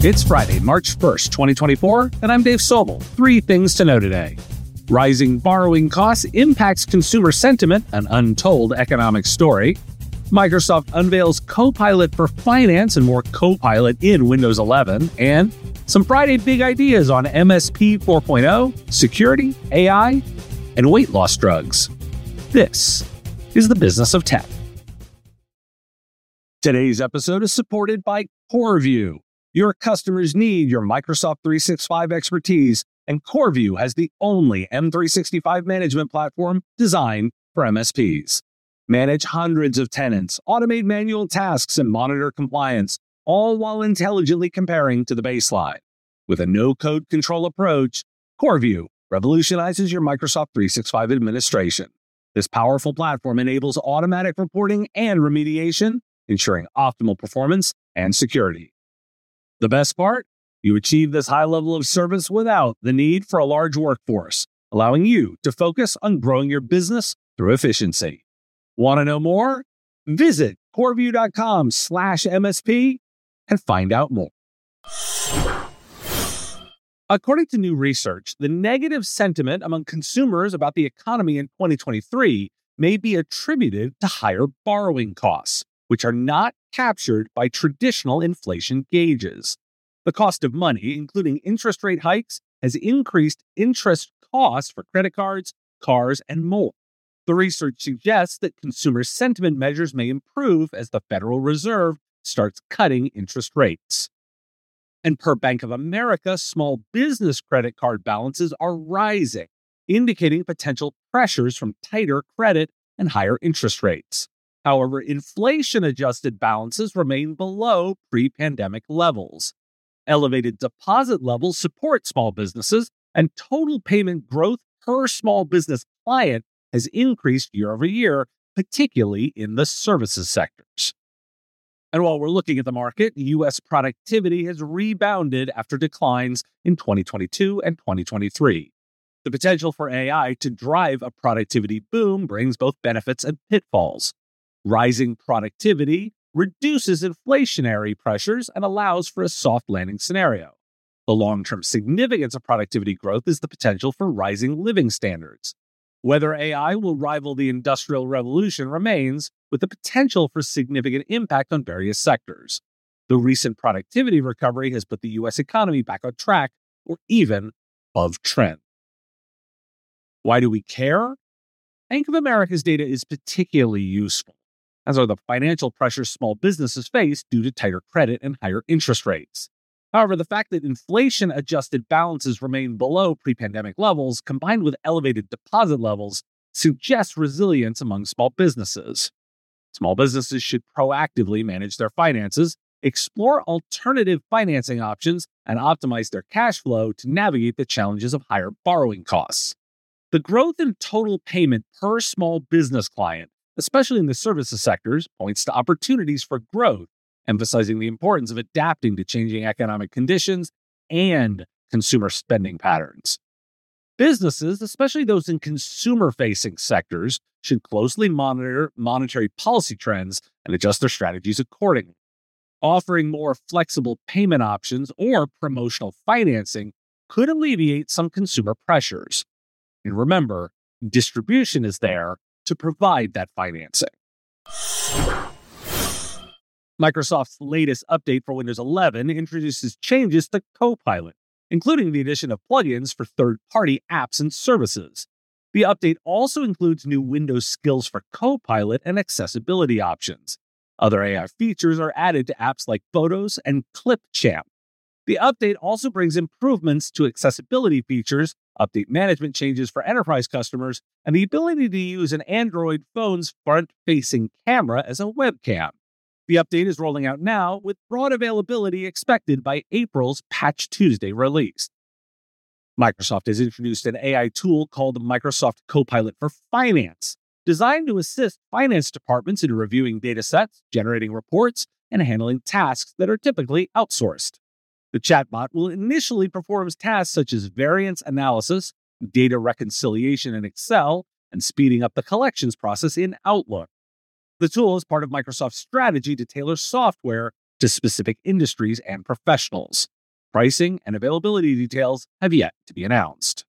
It's Friday, March 1st, 2024, and I'm Dave Sobel. Three things to know today. Rising borrowing costs impacts consumer sentiment, an untold economic story. Microsoft unveils Copilot for Finance and more Copilot in Windows 11. And some Friday big ideas on MSP 4.0, security, AI, and weight loss drugs. This is the business of tech. Today's episode is supported by CoreView. Your customers need your Microsoft 365 expertise, and CoreView has the only M365 management platform designed for MSPs. Manage hundreds of tenants, automate manual tasks, and monitor compliance, all while intelligently comparing to the baseline. With a no code control approach, CoreView revolutionizes your Microsoft 365 administration. This powerful platform enables automatic reporting and remediation, ensuring optimal performance and security. The best part? You achieve this high level of service without the need for a large workforce, allowing you to focus on growing your business through efficiency. Want to know more? Visit coreview.com slash MSP and find out more. According to new research, the negative sentiment among consumers about the economy in 2023 may be attributed to higher borrowing costs, which are not captured by traditional inflation gauges. The cost of money, including interest rate hikes, has increased interest costs for credit cards, cars, and more. The research suggests that consumer sentiment measures may improve as the Federal Reserve starts cutting interest rates. And per Bank of America, small business credit card balances are rising, indicating potential pressures from tighter credit and higher interest rates. However, inflation adjusted balances remain below pre pandemic levels. Elevated deposit levels support small businesses, and total payment growth per small business client has increased year over year, particularly in the services sectors. And while we're looking at the market, U.S. productivity has rebounded after declines in 2022 and 2023. The potential for AI to drive a productivity boom brings both benefits and pitfalls. Rising productivity reduces inflationary pressures and allows for a soft landing scenario. The long term significance of productivity growth is the potential for rising living standards. Whether AI will rival the Industrial Revolution remains, with the potential for significant impact on various sectors. The recent productivity recovery has put the U.S. economy back on track or even above trend. Why do we care? Bank of America's data is particularly useful as are the financial pressures small businesses face due to tighter credit and higher interest rates. However, the fact that inflation adjusted balances remain below pre pandemic levels, combined with elevated deposit levels, suggests resilience among small businesses. Small businesses should proactively manage their finances, explore alternative financing options, and optimize their cash flow to navigate the challenges of higher borrowing costs. The growth in total payment per small business client especially in the services sectors, points to opportunities for growth, emphasizing the importance of adapting to changing economic conditions and consumer spending patterns. Businesses, especially those in consumer facing sectors, should closely monitor monetary policy trends and adjust their strategies accordingly. Offering more flexible payment options or promotional financing could alleviate some consumer pressures. And remember, distribution is there to provide that financing. Microsoft's latest update for Windows 11 introduces changes to Copilot, including the addition of plugins for third party apps and services. The update also includes new Windows skills for Copilot and accessibility options. Other AI features are added to apps like Photos and Clipchamp. The update also brings improvements to accessibility features update management changes for enterprise customers, and the ability to use an Android phone's front facing camera as a webcam. The update is rolling out now with broad availability expected by April's Patch Tuesday release. Microsoft has introduced an AI tool called Microsoft Copilot for Finance, designed to assist finance departments in reviewing data sets, generating reports, and handling tasks that are typically outsourced. The chatbot will initially perform tasks such as variance analysis, data reconciliation in Excel, and speeding up the collections process in Outlook. The tool is part of Microsoft's strategy to tailor software to specific industries and professionals. Pricing and availability details have yet to be announced.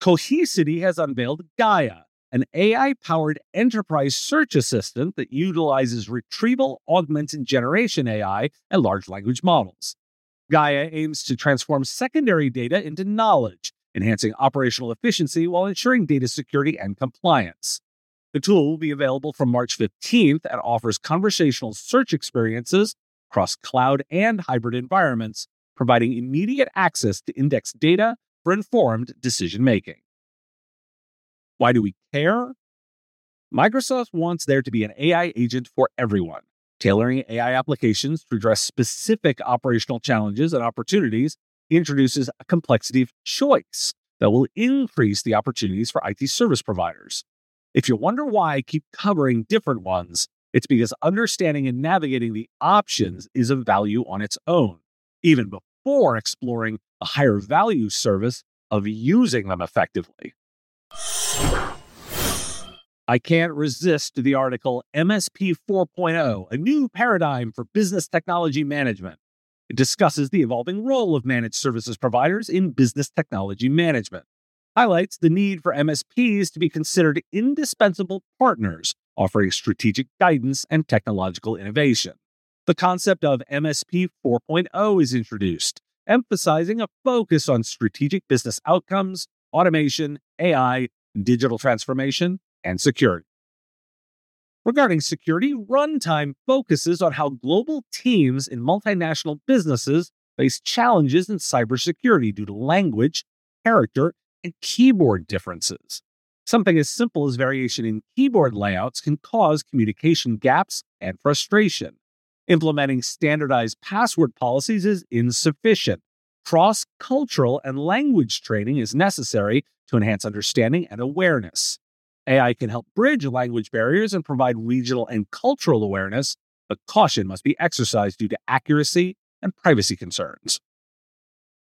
Cohesity has unveiled Gaia, an AI powered enterprise search assistant that utilizes retrieval augmented generation AI and large language models. Gaia aims to transform secondary data into knowledge, enhancing operational efficiency while ensuring data security and compliance. The tool will be available from March 15th and offers conversational search experiences across cloud and hybrid environments, providing immediate access to indexed data for informed decision making. Why do we care? Microsoft wants there to be an AI agent for everyone, tailoring AI applications to address specific operational challenges and opportunities introduces a complexity of choice that will increase the opportunities for IT service providers. If you wonder why I keep covering different ones, it's because understanding and navigating the options is of value on its own, even before exploring a higher value service of using them effectively. I can't resist the article MSP 4.0, a new paradigm for business technology management. It discusses the evolving role of managed services providers in business technology management, highlights the need for MSPs to be considered indispensable partners, offering strategic guidance and technological innovation. The concept of MSP 4.0 is introduced, emphasizing a focus on strategic business outcomes, automation, AI, digital transformation, and security. Regarding security, Runtime focuses on how global teams in multinational businesses face challenges in cybersecurity due to language, character, and keyboard differences. Something as simple as variation in keyboard layouts can cause communication gaps and frustration. Implementing standardized password policies is insufficient. Cross cultural and language training is necessary to enhance understanding and awareness. AI can help bridge language barriers and provide regional and cultural awareness, but caution must be exercised due to accuracy and privacy concerns.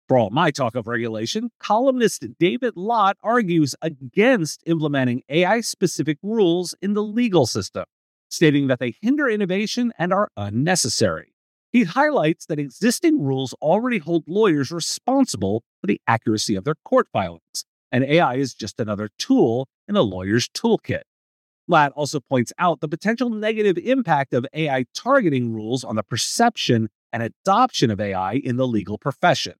For all my talk of regulation, columnist David Lat argues against implementing AI specific rules in the legal system, stating that they hinder innovation and are unnecessary. He highlights that existing rules already hold lawyers responsible for the accuracy of their court filings, and AI is just another tool in a lawyer's toolkit. Lat also points out the potential negative impact of AI targeting rules on the perception and adoption of AI in the legal profession.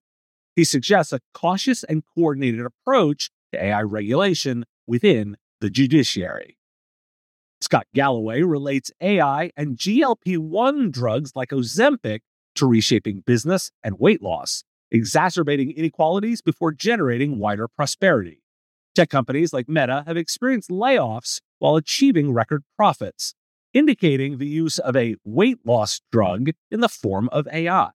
He suggests a cautious and coordinated approach to AI regulation within the judiciary. Scott Galloway relates AI and GLP 1 drugs like Ozempic to reshaping business and weight loss exacerbating inequalities before generating wider prosperity. Tech companies like Meta have experienced layoffs while achieving record profits, indicating the use of a weight loss drug in the form of AI.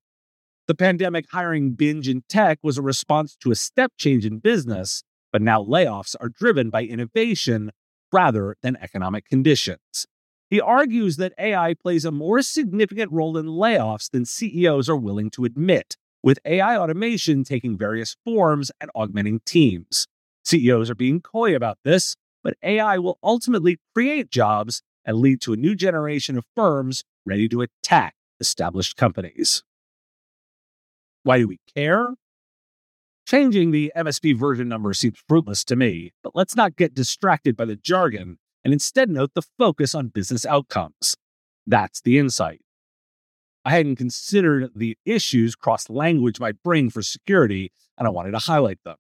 The pandemic hiring binge in tech was a response to a step change in business, but now layoffs are driven by innovation rather than economic conditions. He argues that AI plays a more significant role in layoffs than CEOs are willing to admit, with AI automation taking various forms and augmenting teams. CEOs are being coy about this, but AI will ultimately create jobs and lead to a new generation of firms ready to attack established companies. Why do we care? Changing the MSP version number seems fruitless to me, but let's not get distracted by the jargon and instead note the focus on business outcomes. That's the insight. I hadn't considered the issues cross language might bring for security, and I wanted to highlight them.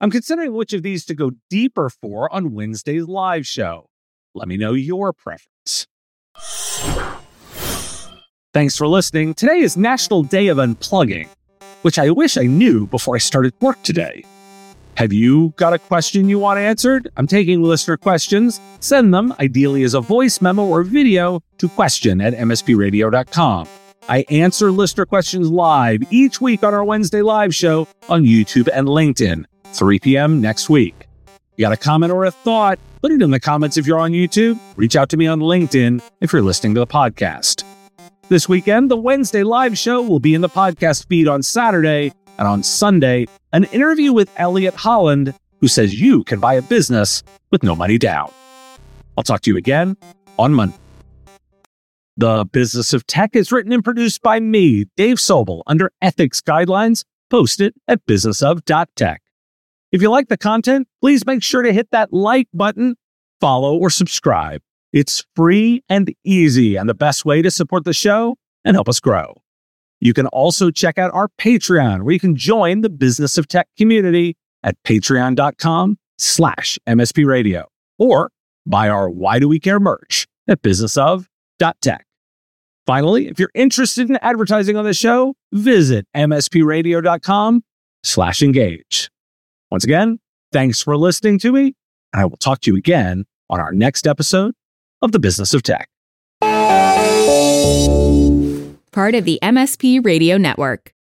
I'm considering which of these to go deeper for on Wednesday's live show. Let me know your preference. Thanks for listening. Today is National Day of Unplugging, which I wish I knew before I started work today. Have you got a question you want answered? I'm taking listener questions. Send them, ideally as a voice memo or video, to question at mspradio.com. I answer listener questions live each week on our Wednesday live show on YouTube and LinkedIn, 3 p.m. next week. You got a comment or a thought? Put it in the comments if you're on YouTube. Reach out to me on LinkedIn if you're listening to the podcast. This weekend, the Wednesday live show will be in the podcast feed on Saturday and on Sunday, an interview with Elliot Holland, who says you can buy a business with no money down. I'll talk to you again on Monday. The Business of Tech is written and produced by me, Dave Sobel, under ethics guidelines posted at businessof.tech. If you like the content, please make sure to hit that like button, follow, or subscribe. It's free and easy and the best way to support the show and help us grow. You can also check out our Patreon, where you can join the Business of Tech community at patreon.com slash MSP radio or buy our Why Do We Care merch at businessof.tech. Finally, if you're interested in advertising on the show, visit mspradio.com slash engage. Once again, thanks for listening to me, and I will talk to you again on our next episode of the Business of Tech. Part of the MSP Radio Network.